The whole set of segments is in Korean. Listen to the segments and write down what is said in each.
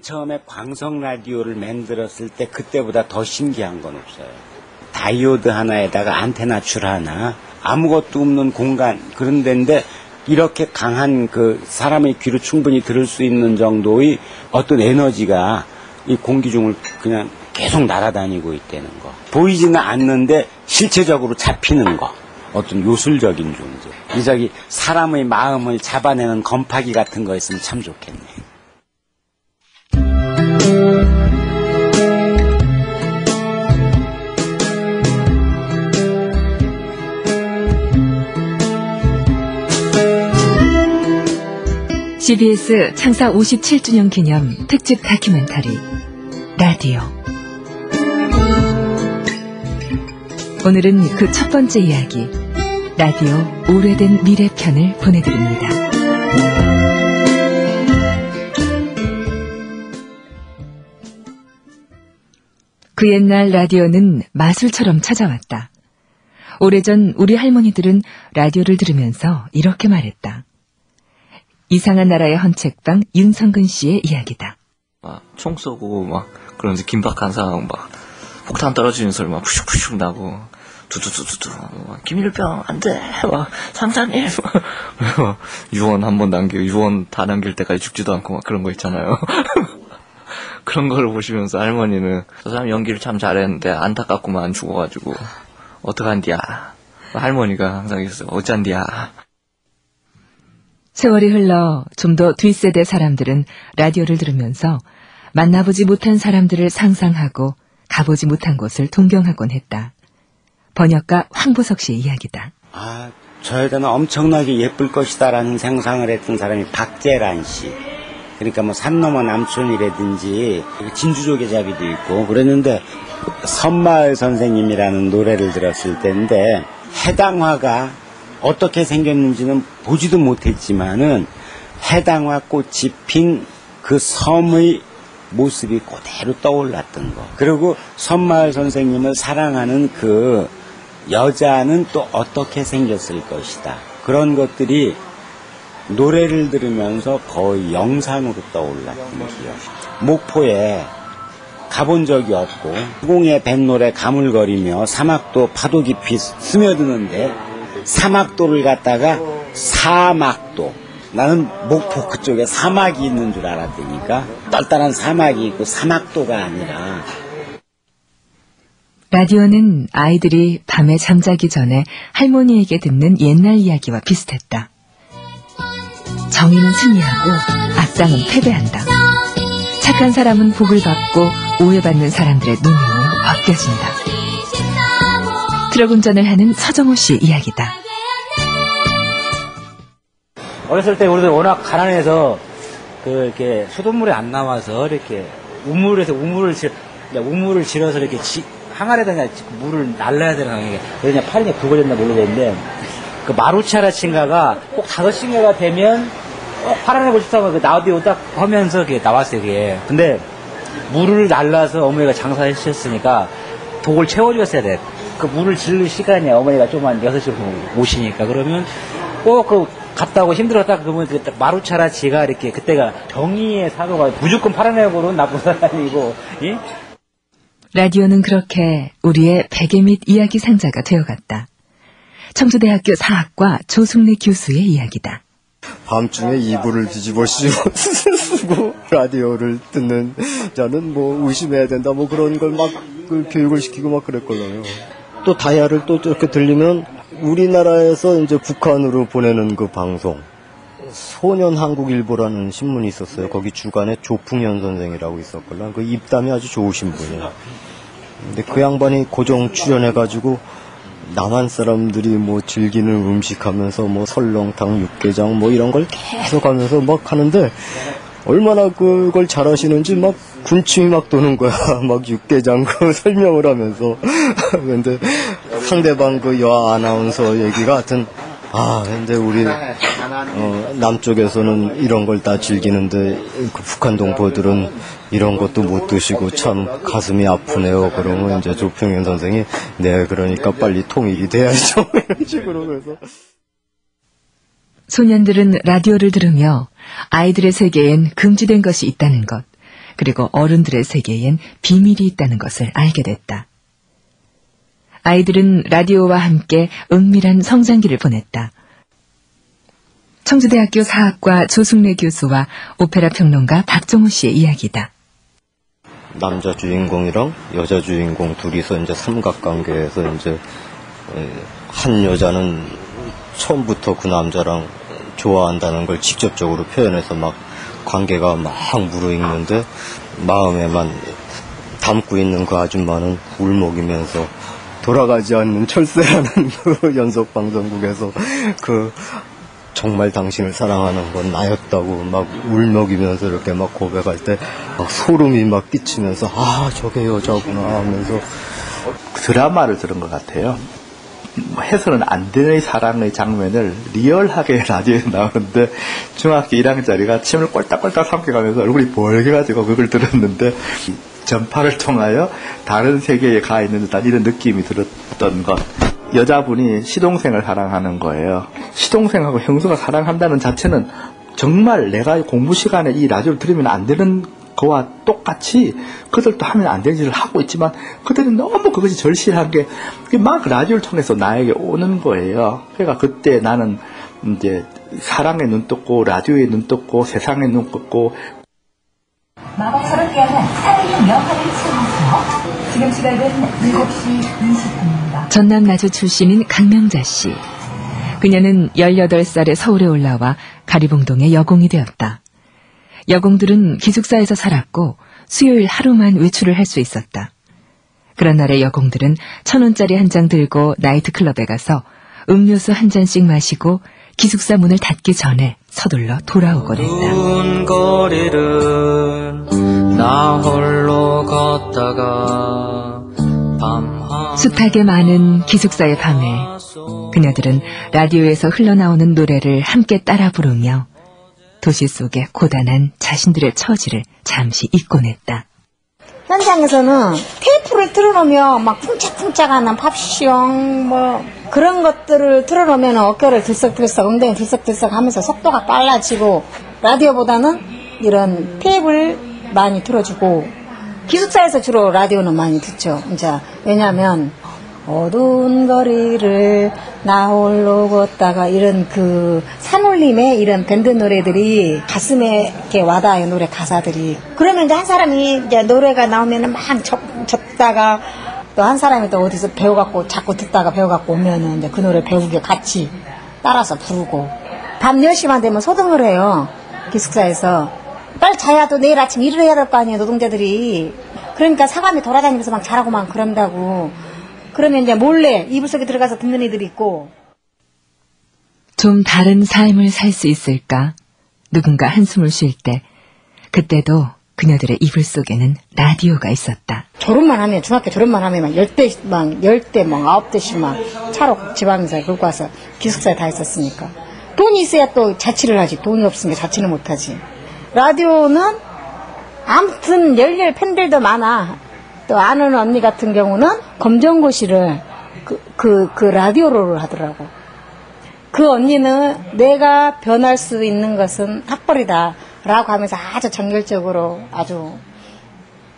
맨 처음에 광석 라디오를 만들었을 때 그때보다 더 신기한 건 없어요. 다이오드 하나에다가 안테나 줄 하나, 아무것도 없는 공간 그런 데인데 이렇게 강한 그 사람의 귀로 충분히 들을 수 있는 정도의 어떤 에너지가 이 공기 중을 그냥 계속 날아다니고 있다는 거. 보이지는 않는데 실체적으로 잡히는 거. 어떤 요술적인 존재. 이 저기 사람의 마음을 잡아내는 건파기 같은 거 있으면 참 좋겠네. CBS 창사 57주년 기념 특집 다큐멘터리 라디오 오늘은 그 첫 번째 이야기 라디오 오래된 미래 편을 보내드립니다. 그 옛날 라디오는 마술처럼 찾아왔다. 오래전 우리 할머니들은 라디오를 들으면서 이렇게 말했다. 이상한 나라의 헌책방 윤성근 씨의 이야기다. 막 총 쏘고 막 그러면서 긴박한 상황 막 폭탄 떨어지는 소리 막 푸슉푸슉 나고 두두두두두 막 김일병 안돼 막 상사님 막 유언 한 번 남겨 유언 다 남길 때까지 죽지도 않고 막 그런 거 있잖아요. 그런 걸 보시면서 할머니는 저 사람 연기를 참 잘했는데 안타깝구만 죽어가지고 어떡한디야 할머니가 항상 있어요 어쩐디야 세월이 흘러 좀 더 뒷세대 사람들은 라디오를 들으면서 만나보지 못한 사람들을 상상하고 가보지 못한 곳을 동경하곤 했다. 번역가 황보석 씨의 이야기다. 아, 저 여자는 엄청나게 예쁠 것이다라는 상상을 했던 사람이 박재란 씨. 그러니까 뭐 산 넘어 남촌이라든지 진주조개 잡이도 있고 그랬는데 선마을 선생님이라는 노래를 들었을 때인데 해당화가 어떻게 생겼는지는 보지도 못했지만은 해당화 꽃이 핀 그 섬의 모습이 그대로 떠올랐던 거. 그리고 선마을 선생님을 사랑하는 그 여자는 또 어떻게 생겼을 것이다. 그런 것들이 노래를 들으면서 거의 영상으로 떠올랐던 기억. 목포에 가본 적이 없고 공에 뱃노래 가물거리며 사막도 파도 깊이 스며드는데 사막도를 갔다가 사막도 나는 목포 그쪽에 사막이 있는 줄 알았다니까 떨떨한 사막이 있고 사막도가 아니라 라디오는 아이들이 밤에 잠자기 전에 할머니에게 듣는 옛날 이야기와 비슷했다. 정의는 승리하고 악당은 패배한다. 착한 사람은 복을 받고 오해받는 사람들의 눈물은 벗겨진다. 트럭 운전을 하는 서정호 씨 이야기다. 어렸을 때 우리들 워낙 가난해서 그 이렇게 수돗물이 안 나와서 이렇게 우물에서 우물을 질 우물을 질어서 이렇게 지, 항아리에다 그냥 물을 날라야 되는 게 그냥 팔이 굵어졌나 모르겠는데 그 마루차라친가가 꼭 다섯 시가 되면 꼭 팔아내고 싶다고 그 나디오 딱 하면서 그게 나왔어요 그게 근데 물을 날라서 어머니가 장사하셨으니까 독을 채워주었어야 돼. 그 물을 질릴 시간에 어머니가 좀한 6시 오시니까 그러면 꼭그 갔다 오고 힘들었다 그러면 그 마루차라 지가 이렇게 그때가 정의의 사도가 무조건 팔아내고는 나쁜 사람이고 예? 라디오는 그렇게 우리의 베개 및 이야기 상자가 되어갔다. 청주대학교 사학과 조승래 교수의 이야기다. 밤중에 이불을 뒤집어 쓰고 라디오를 듣는 자는 뭐 의심해야 된다 뭐 그런 걸막 교육을 시키고 막 그랬걸요. 또 다이아를 또 이렇게 들리면 우리나라에서 이제 북한으로 보내는 그 방송 소년 한국일보라는 신문이 있었어요. 거기 주간에 조풍현 선생이라고 있었걸라. 그 입담이 아주 좋으신 분이에요. 근데 그 양반이 고정 출연해가지고 남한 사람들이 뭐 즐기는 음식 하면서 뭐 설렁탕, 육개장 뭐 이런 걸 계속 하면서 막 하는데 얼마나 그걸 잘하시는지 막 군침이 막 도는 거야. 막 육개장 그 설명을 하면서. 근데 상대방 그 여아 아나운서 얘기가 하여튼 아, 근데 우리 어, 남쪽에서는 이런 걸 다 즐기는데 그 북한 동포들은 이런 것도 못 드시고 참 가슴이 아프네요. 그러면 이제 조평현 선생이 네, 그러니까 빨리 통일이 돼야죠. 이런 식으로 그래서 소년들은 라디오를 들으며 아이들의 세계엔 금지된 것이 있다는 것, 그리고 어른들의 세계엔 비밀이 있다는 것을 알게 됐다. 아이들은 라디오와 함께 은밀한 성장기를 보냈다. 청주대학교 사학과 조승래 교수와 오페라 평론가 박정우 씨의 이야기다. 남자 주인공이랑 여자 주인공 둘이서 이제 삼각관계에서 이제 에, 한 여자는 처음부터 그 남자랑 좋아한다는 걸 직접적으로 표현해서 막 관계가 막 무르익는데 마음에만 담고 있는 그 아줌마는 울먹이면서 돌아가지 않는 철새라는 그 연속 방송국에서 그 정말 당신을 사랑하는 건 나였다고 막 울먹이면서 이렇게 막 고백할 때 막 소름이 막 끼치면서 아 저게 여자구나 하면서 드라마를 들은 것 같아요. 뭐 해서는 안 되는 사랑의 장면을 리얼하게 라디오에 나오는데 중학교 1학년짜리가 침을 꼴딱꼴딱 삼켜가면서 얼굴이 벌게 가지고 그걸 들었는데 전파를 통하여 다른 세계에 가 있는 듯한 이런 느낌이 들었던 것. 여자분이 시동생을 사랑하는 거예요. 시동생하고 형수가 사랑한다는 자체는 정말 내가 공부 시간에 이 라디오를 들으면 안 되는 거와 똑같이 그들도 하면 안 되는 일을 하고 있지만 그들은 너무 그것이 절실한 게 막 라디오를 통해서 나에게 오는 거예요. 그러니까 그때 나는 이제 사랑에 눈 떴고 라디오에 눈 떴고 세상에 눈 떴고 마법처럼 깨어난 살인 영화를 치르면서 지금 시각은 7시 20분입니다. 전남 나주 출신인 강명자 씨. 그녀는 18살에 서울에 올라와 가리봉동의 여공이 되었다. 여공들은 기숙사에서 살았고 수요일 하루만 외출을 할 수 있었다. 그런 날의 여공들은 천 원짜리 한 장 들고 나이트클럽에 가서 음료수 한 잔씩 마시고 기숙사 문을 닫기 전에 서둘러 돌아오곤 했다. 운 거리를 나 홀로 걷다가 숱하게 많은 기숙사의 밤에 그녀들은 라디오에서 흘러나오는 노래를 함께 따라 부르며 도시 속의 고단한 자신들의 처지를 잠시 잊곤 했다. 현장에서는 테이프를 틀어놓으면 막 쿵짝쿵짝하는 팝시용 뭐 그런 것들을 틀어놓으면 어깨를 들썩들썩 엉덩이 들썩들썩 하면서 속도가 빨라지고 라디오보다는 이런 테이프를 많이 틀어주고 기숙사에서 주로 라디오는 많이 듣죠. 이제 왜냐하면 어두운 거리를 나 홀로 걷다가 이런 그 산울림의 이런 밴드 노래들이 가슴에 이렇게 와닿아요 노래 가사들이 그러면 이제 한 사람이 이제 노래가 나오면은 막 적, 적다가 또 한 사람이 또 어디서 배워갖고 자꾸 듣다가 배워갖고 오면은 이제 그 노래 배우게 같이 따라서 부르고. 밤 10시만 되면 소등을 해요. 기숙사에서. 빨리 자야 또 내일 아침 일을 해야 될 거 아니에요 노동자들이. 그러니까 사감이 돌아다니면서 막 자라고 막 그런다고. 그러면 이제 몰래 이불 속에 들어가서 듣는 애들이 있고. 좀 다른 삶을 살 수 있을까? 누군가 한숨을 쉴 때, 그때도 그녀들의 이불 속에는 라디오가 있었다. 졸업만 하면 중학교 졸업만 하면 막 열대 막 열대 막 아홉 대씩 막 차로 지방에서 끌고 와서 기숙사에 다 있었으니까. 돈이 있어야 또 자취를 하지. 돈이 없으니까 자취는 못하지. 라디오는 아무튼 열렬 팬들도 많아. 또 아는 언니 같은 경우는 검정고시를 그 그 그 라디오로 하더라고. 그 언니는 내가 변할 수 있는 것은 학벌이다. 라고 하면서 아주 정열적으로 아주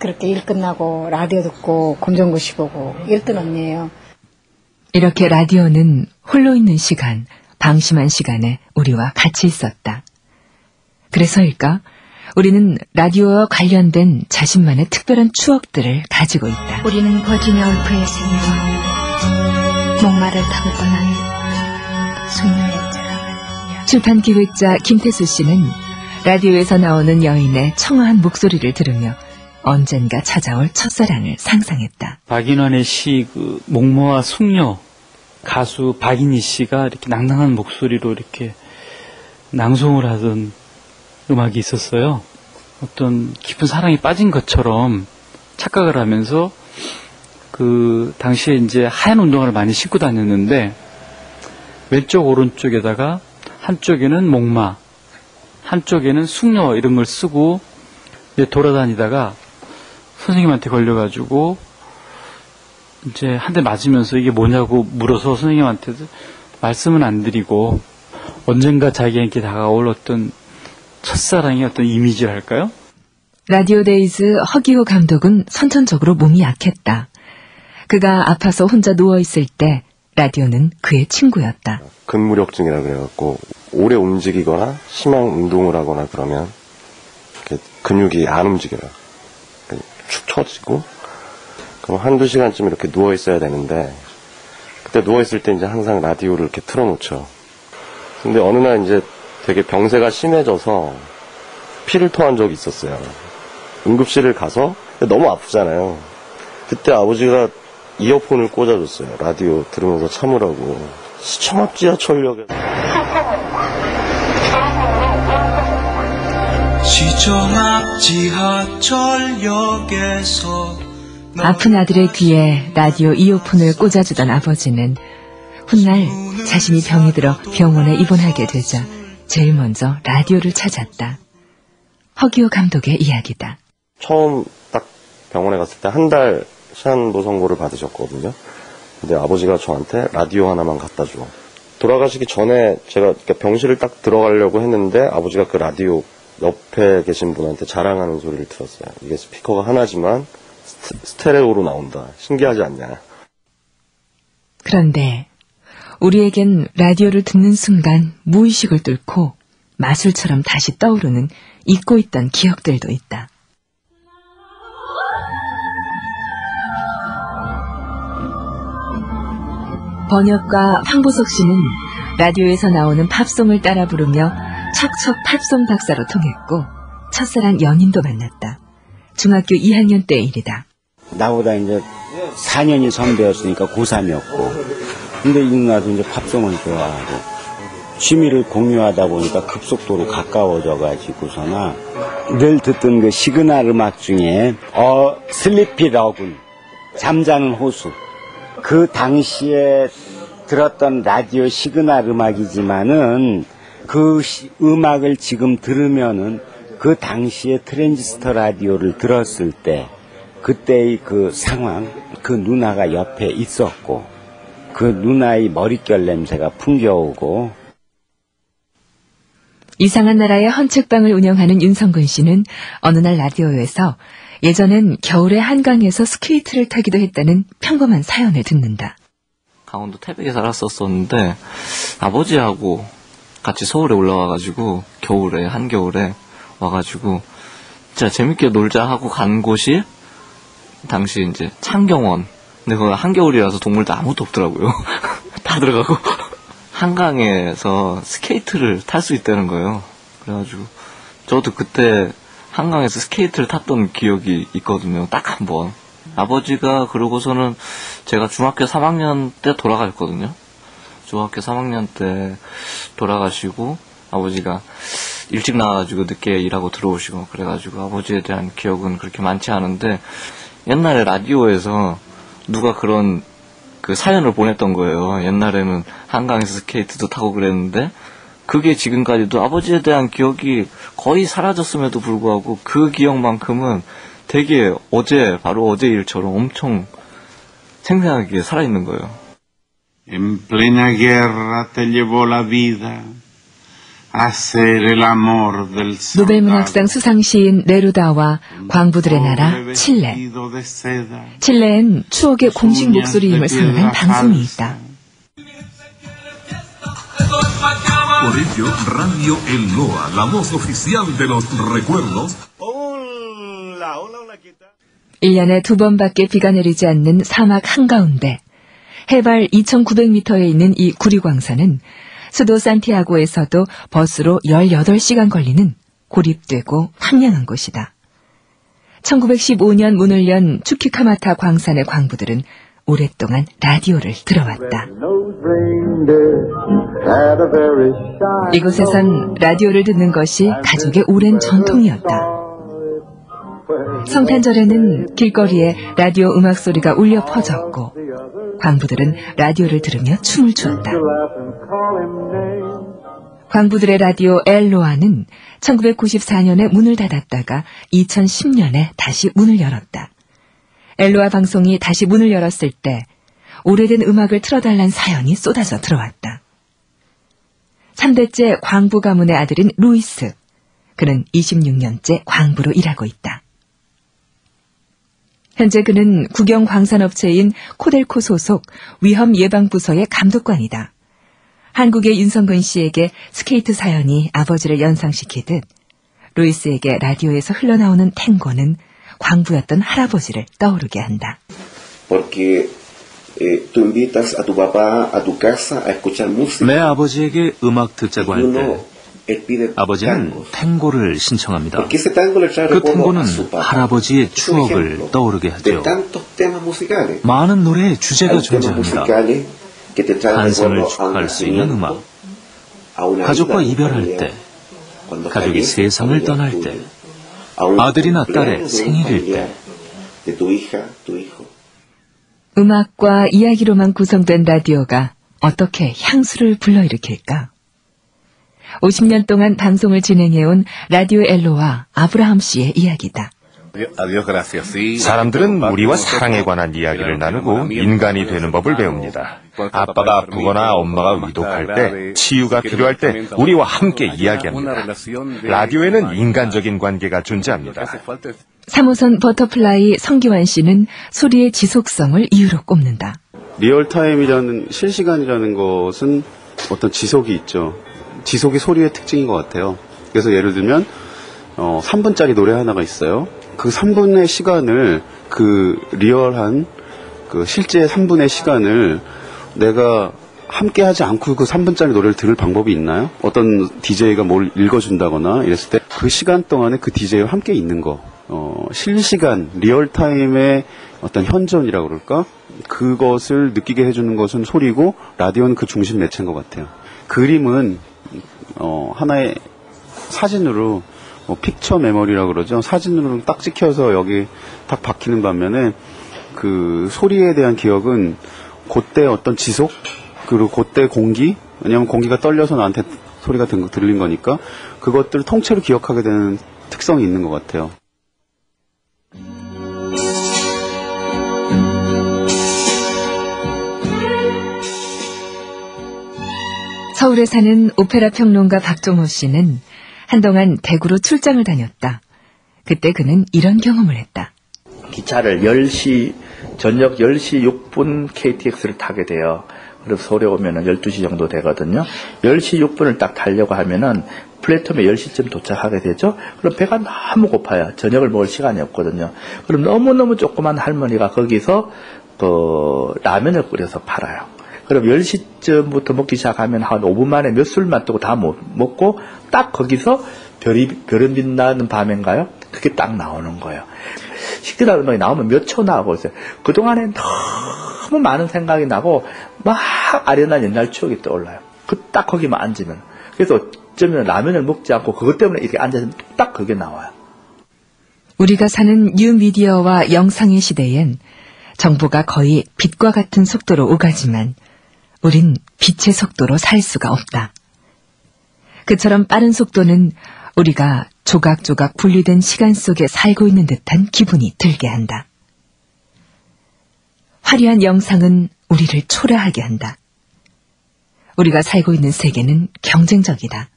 그렇게 일 끝나고 라디오 듣고 검정고시 보고 이랬던 언니예요. 이렇게 라디오는 홀로 있는 시간, 방심한 시간에 우리와 같이 있었다. 그래서일까? 우리는 라디오와 관련된 자신만의 특별한 추억들을 가지고 있다. 우리는 버지니아 울프에 생겨 목마를 타고 떠난 숙녀였잖아. 출판 기획자 김태수 씨는 라디오에서 나오는 여인의 청아한 목소리를 들으며 언젠가 찾아올 첫사랑을 상상했다. 박인환의 시, 그, 목모와 숙녀, 가수 박인희 씨가 이렇게 낭낭한 목소리로 이렇게 낭송을 하던 음악이 있었어요. 어떤 깊은 사랑에 빠진 것처럼 착각을 하면서 그 당시에 이제 하얀 운동화를 많이 신고 다녔는데 왼쪽 오른쪽에다가 한쪽에는 목마, 한쪽에는 숙녀 걸 쓰고 돌아다니다가 선생님한테 걸려가지고 이제 한 대 맞으면서 이게 뭐냐고 물어서 선생님한테도 말씀은 안 드리고 언젠가 자기에게 다가올 어떤 첫사랑의 어떤 이미지랄까요? 라디오 데이즈 하기호 감독은 선천적으로 몸이 약했다. 그가 아파서 혼자 누워 있을 때 라디오는 그의 친구였다. 근무력증이라 그래갖고 오래 움직이거나 심한 운동을 하거나 그러면 근육이 안 움직여요. 축 처지고 그럼 한두 시간쯤 이렇게 누워 있어야 되는데 그때 누워 있을 때 이제 항상 라디오를 이렇게 틀어놓죠. 근데 어느 날 이제 되게 병세가 심해져서 피를 토한 적이 있었어요. 응급실을 가서 너무 아프잖아요. 그때 아버지가 이어폰을 꽂아줬어요. 라디오 들으면서 참으라고. 시청 앞 지하철역에 시청 앞 지하철역에서 아픈 아들의 귀에 라디오 이어폰을 꽂아주던 아버지는 훗날 자신이 병이 들어 병원에 입원하게 되자 제일 먼저 라디오를 찾았다. 허기호 감독의 이야기다. 처음 딱 병원에 갔을 때 한 달 시한부 선고를 받으셨거든요. 근데 아버지가 저한테 라디오 하나만 갖다 줘. 돌아가시기 전에 제가 병실을 딱 들어가려고 했는데 아버지가 그 라디오 옆에 계신 분한테 자랑하는 소리를 들었어요. 이게 스피커가 하나지만 스테- 스테 레오로 나온다. 신기하지 않냐? 그런데 우리에겐 라디오를 듣는 순간 무의식을 뚫고 마술처럼 다시 떠오르는 잊고 있던 기억들도 있다. 번역가 황보석 씨는 라디오에서 나오는 팝송을 따라 부르며 척척 팝송 박사로 통했고 첫사랑 연인도 만났다. 중학교 2학년 때 일이다. 나보다 이제 4년이 선배였으니까 고3이었고. 근데 이 누나도 이제 팝송을 좋아하고. 취미를 공유하다 보니까 급속도로 가까워져 가지고서나 늘 듣던 그 시그널 음악 중에 어 Sleepy Lagoon 잠자는 호수 그 당시에 들었던 라디오 시그널 음악이지만은 그 시- 음악을 지금 들으면은 그 당시에 트랜지스터 라디오를 들었을 때 그때의 그 상황, 그 누나가 옆에 있었고 그 누나의 머릿결 냄새가 풍겨오고 이상한 나라의 헌책방을 운영하는 윤성근 씨는 어느 날 라디오에서 예전엔 겨울에 한강에서 스케이트를 타기도 했다는 평범한 사연을 듣는다. 강원도 태백에 살았었었는데 아버지하고 같이 서울에 올라와가지고 겨울에 한겨울에 와가지고 진짜 재밌게 놀자 하고 간 곳이 당시 이제 창경원. 근데 거기 한겨울이라서 동물도 아무도 없더라고요. 다 들어가고. 한강에서 스케이트를 탈 수 있다는 거예요. 그래가지고 저도 그때 한강에서 스케이트를 탔던 기억이 있거든요. 딱 한 번. 아버지가 그러고서는 제가 중학교 3학년 때 돌아가셨거든요. 중학교 3학년 때 돌아가시고 아버지가 일찍 나와가지고 늦게 일하고 들어오시고 그래가지고 아버지에 대한 기억은 그렇게 많지 않은데 옛날에 라디오에서 누가 그런 그 사연을 보냈던 거예요. 옛날에는 한강에서 스케이트도 타고 그랬는데 그게 지금까지도 아버지에 대한 기억이 거의 사라졌음에도 불구하고 그 기억만큼은 되게 어제 바로 어제 일처럼 엄청 생생하게 살아있는 거예요. En plena guerra te llevó la vida a ser el amor del 노벨문학상 수상시인 네루다와 광부들의 나라 칠레. 칠레엔 추억의 공식 목소리임을 선언한 방송이 있다. Por ello, Radio El Loa, la voz oficial de los recuerdos, 1년에 두 번밖에 비가 내리지 않는 사막 한가운데 해발 2,900m에 있는 이 구리광산은 수도 산티아고에서도 버스로 18시간 걸리는 고립되고 황량한 곳이다. 1915년 문을 연 추키카마타 광산의 광부들은 오랫동안 라디오를 들어왔다. 이곳에선 라디오를 듣는 것이 가족의 오랜 전통이었다. 성탄절에는 길거리에 라디오 음악 소리가 울려 퍼졌고 광부들은 라디오를 들으며 춤을 추었다. 광부들의 라디오 엘로아는 1994년에 문을 닫았다가 2010년에 다시 문을 열었다. 엘로아 방송이 다시 문을 열었을 때 오래된 음악을 틀어달란 사연이 쏟아져 들어왔다. 3대째 광부 가문의 아들인 루이스. 그는 26년째 광부로 일하고 있다. 현재 그는 국영 광산업체인 코델코 소속 위험예방부서의 감독관이다. 한국의 윤성근 씨에게 스케이트 사연이 아버지를 연상시키듯 루이스에게 라디오에서 흘러나오는 탱고는 광부였던 할아버지를 떠오르게 한다. porque eh, tú invitas a tu papá a tu casa a escuchar música. 내 아버지에게 음악 듣자고 할 때 아버지는. 탱고를 신청합니다. 그 탱고는. 할아버지의 추억을 떠오르게 하죠. 많은 노래의 주제가 존재합니다. un 축하할 수 있는 음악, 가족과 이별할 때, 가족이 세상을 떠날 때, 아들이나 딸의 생일일 때. 음악과 이야기로만 구성된 라디오가 어떻게 향수를 불러일으킬까? 50년 동안 방송을 진행해온 라디오 엘로와 아브라함 씨의 이야기다. 사람들은 우리와 사랑에 관한 이야기를 나누고 인간이 되는 법을 배웁니다. 아빠가 아프거나 엄마가 위독할 때, 치유가 필요할 때 우리와 함께 이야기합니다. 라디오에는 인간적인 관계가 존재합니다. 3호선 버터플라이 성기완 씨는 소리의 지속성을 이유로 꼽는다. real time이라는 실시간이라는 것은 어떤 지속이 있죠. 지속이 소리의 특징인 것 같아요. 그래서 예를 들면 어, 3분짜리 노래 하나가 있어요. 그 3분의 시간을 그 리얼한 그 실제 3분의 시간을 내가 함께 하지 않고 그 3분짜리 노래를 들을 방법이 있나요? 어떤 DJ가 뭘 읽어준다거나 이랬을 때 그 시간 동안에 그 DJ와 함께 있는 거. 어, 실시간, real time의 어떤 현존이라고 그럴까? 그것을 느끼게 해주는 것은 소리고, 라디오는 그 중심 매체인 것 같아요. 그림은, 어, 하나의 사진으로, 뭐 picture memory라고 그러죠. 사진으로 딱 찍혀서 여기 딱 박히는 반면에, 그 소리에 대한 기억은 그때 어떤 지속, 그리고 그때 공기, 왜냐면 공기가 떨려서 나한테 소리가 든- 들린 거니까, 그것들을 통째로 기억하게 되는 특성이 있는 것 같아요. 서울에 사는 오페라 평론가 박종호 씨는 한동안 대구로 출장을 다녔다. 그때 그는 이런 경험을 했다. 기차를 10시, 저녁 10시 6분 KTX를 타게 돼요. 그래서 서울에 오면은 12시 정도 되거든요. 10시 6분을 딱 타려고 하면은 플랫폼에 10시쯤 도착하게 되죠. 그럼 배가 너무 고파요. 저녁을 먹을 시간이 없거든요. 그럼 너무너무 조그만 할머니가 거기서 그 라면을 끓여서 팔아요. 그럼 10시쯤부터 먹기 시작하면 한 5분 만에 몇 술만 뜨고 다못 먹고 딱 거기서 별이, 별은 빛나는 밤인가요? 그게 딱 나오는 거예요. 시키다 음악이 나오면 몇 초 나오고 있어요. 그동안에 너무 많은 생각이 나고 막 아련한 옛날 추억이 떠올라요. 그 딱 거기만 앉으면. 그래서 어쩌면 라면을 먹지 않고 그것 때문에 이렇게 앉아서 딱 그게 나와요. 우리가 사는 뉴미디어와 영상의 시대엔 정보가 거의 빛과 같은 속도로 오가지만 우린 빛의 속도로 살 수가 없다. 그처럼 빠른 속도는 우리가 조각조각 분리된 시간 속에 살고 있는 듯한 기분이 들게 한다. 화려한 영상은 우리를 초라하게 한다. 우리가 살고 있는 세계는 경쟁적이다.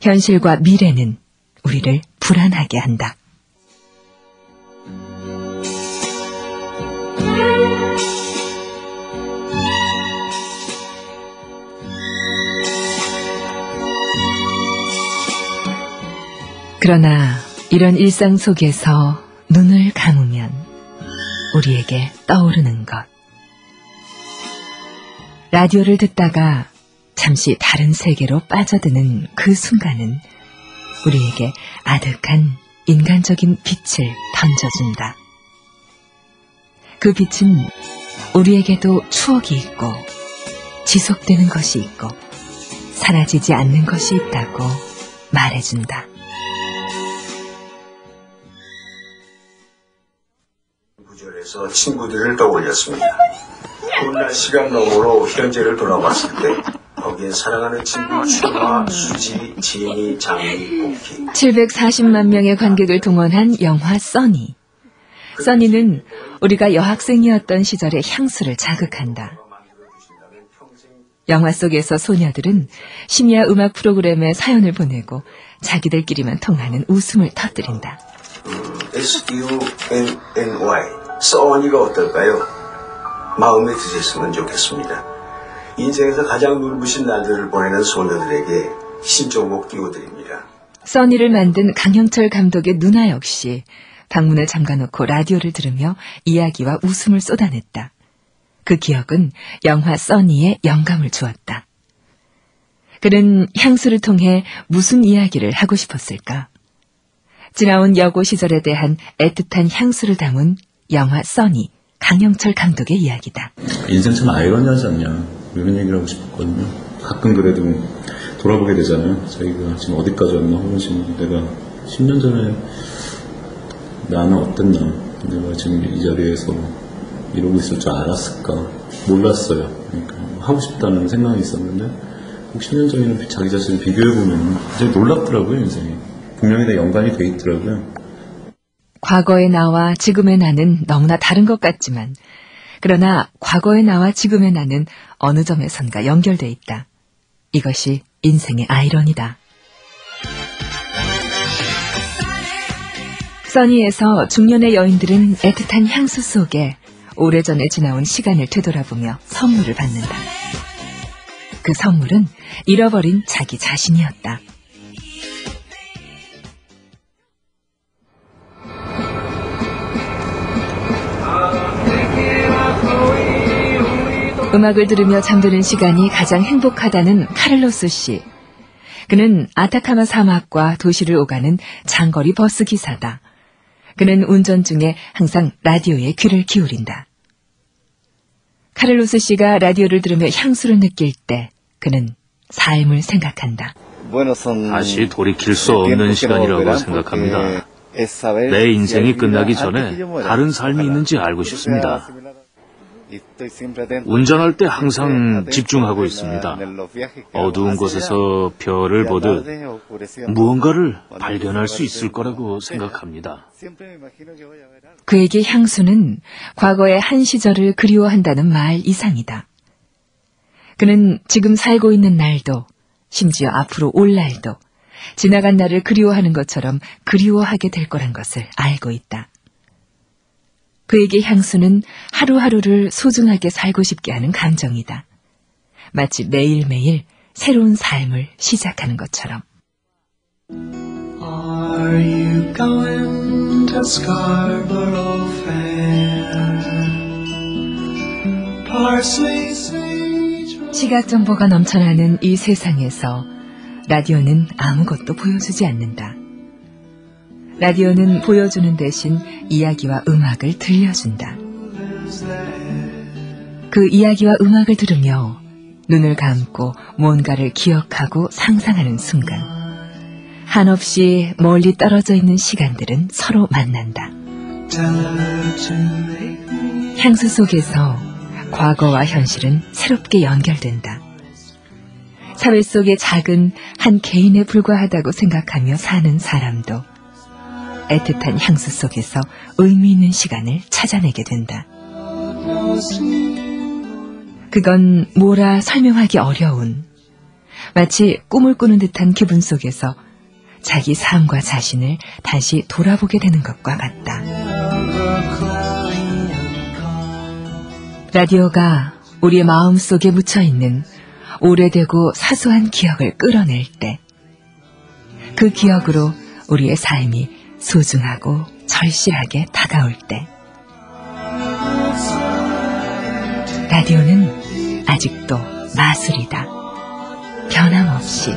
현실과 미래는 우리를 불안하게 한다. 그러나 이런 일상 속에서 눈을 감으면 우리에게 떠오르는 것. 라디오를 듣다가 잠시 다른 세계로 빠져드는 그 순간은 우리에게 아득한 인간적인 빛을 던져준다. 그 빛은 우리에게도 추억이 있고 지속되는 것이 있고 사라지지 않는 것이 있다고 말해준다. 구절에서 친구들을 떠올렸습니다. 훗날 시간 너머로 현재를 돌아봤을 때 거기에 사랑하는 친구 추마, 수지, 지인이, 장미, 꽃기 740만 명의 관객을 동원한 영화 써니. 써니는 우리가 여학생이었던 시절의 향수를 자극한다. 영화 속에서 소녀들은 심야 음악 프로그램에 사연을 보내고 자기들끼리만 통하는 웃음을 터뜨린다. S-U-N-N-Y 써니가 어떨까요? 마음에 드셨으면 좋겠습니다. 인생에서 가장 눈부신 날들을 보내는 소녀들에게 신청곡 띄워드립니다. 써니를 만든 강형철 감독의 누나 역시 방문을 잠가놓고 라디오를 들으며 이야기와 웃음을 쏟아냈다. 그 기억은 영화 써니에 영감을 주었다. 그는 향수를 통해 무슨 이야기를 하고 싶었을까? 지나온 여고 시절에 대한 애틋한 향수를 담은 영화 써니, 강영철 감독의 이야기다. 인생 참 아이러니하지 않냐 이런 얘기를 하고 싶었거든요. 가끔 그래도 돌아보게 되잖아요. 자기가 지금 어디까지 왔나 혹은 지금 내가 10년 전에 나는 어땠나 내가 지금 이 자리에서 이러고 있을 줄 알았을까 몰랐어요. 그러니까 하고 싶다는 생각이 있었는데 꼭 10년 전에는 자기 자신을 비교해보면 굉장히 놀랍더라고요 인생이. 분명히 다 연관이 돼 있더라고요. 과거의 나와 지금의 나는 너무나 다른 것 같지만, 그러나 과거의 나와 지금의 나는 어느 점에선가 연결돼 있다. 이것이 인생의 아이러니다. 써니에서 중년의 여인들은 애틋한 향수 속에 오래전에 지나온 시간을 되돌아보며 선물을 받는다. 그 선물은 잃어버린 자기 자신이었다. 음악을 들으며 잠드는 시간이 가장 행복하다는 카를로스 씨. 그는 아타카마 사막과 도시를 오가는 장거리 버스 기사다. 그는 운전 중에 항상 라디오에 귀를 기울인다. 카를로스 씨가 라디오를 들으며 향수를 느낄 때 그는 삶을 생각한다. 다시 돌이킬 수 없는 시간이라고 생각합니다. 내 인생이 끝나기 전에 다른 삶이 있는지 알고 싶습니다. 운전할 때 항상 집중하고 있습니다. 어두운 곳에서 별을 보듯 무언가를 발견할 수 있을 거라고 생각합니다. 그에게 향수는 과거의 한 시절을 그리워한다는 말 이상이다. 그는 지금 살고 있는 날도, 심지어 앞으로 올 날도, 지나간 날을 그리워하는 것처럼 그리워하게 될 거란 것을 알고 있다. 그에게 향수는 하루하루를 소중하게 살고 싶게 하는 감정이다. 마치 매일매일 새로운 삶을 시작하는 것처럼. Are you going to Scarborough Fair? Parsley, sage, 시각 정보가 넘쳐나는 이 세상에서 라디오는 아무것도 보여주지 않는다. 라디오는 보여주는 대신 이야기와 음악을 들려준다. 그 이야기와 음악을 들으며 눈을 감고 뭔가를 기억하고 상상하는 순간 한없이 멀리 떨어져 있는 시간들은 서로 만난다. 향수 속에서 과거와 현실은 새롭게 연결된다. 사회 속의 작은 한 개인에 불과하다고 생각하며 사는 사람도 애틋한 향수 속에서 의미 있는 시간을 찾아내게 된다. 그건 뭐라 설명하기 어려운 마치 꿈을 꾸는 듯한 기분 속에서 자기 삶과 자신을 다시 돌아보게 되는 것과 같다. 라디오가 우리의 마음 속에 묻혀 있는 오래되고 사소한 기억을 끌어낼 때, 그 기억으로 우리의 삶이 소중하고 절실하게 다가올 때, 라디오는 아직도 마술이다. 변함없이.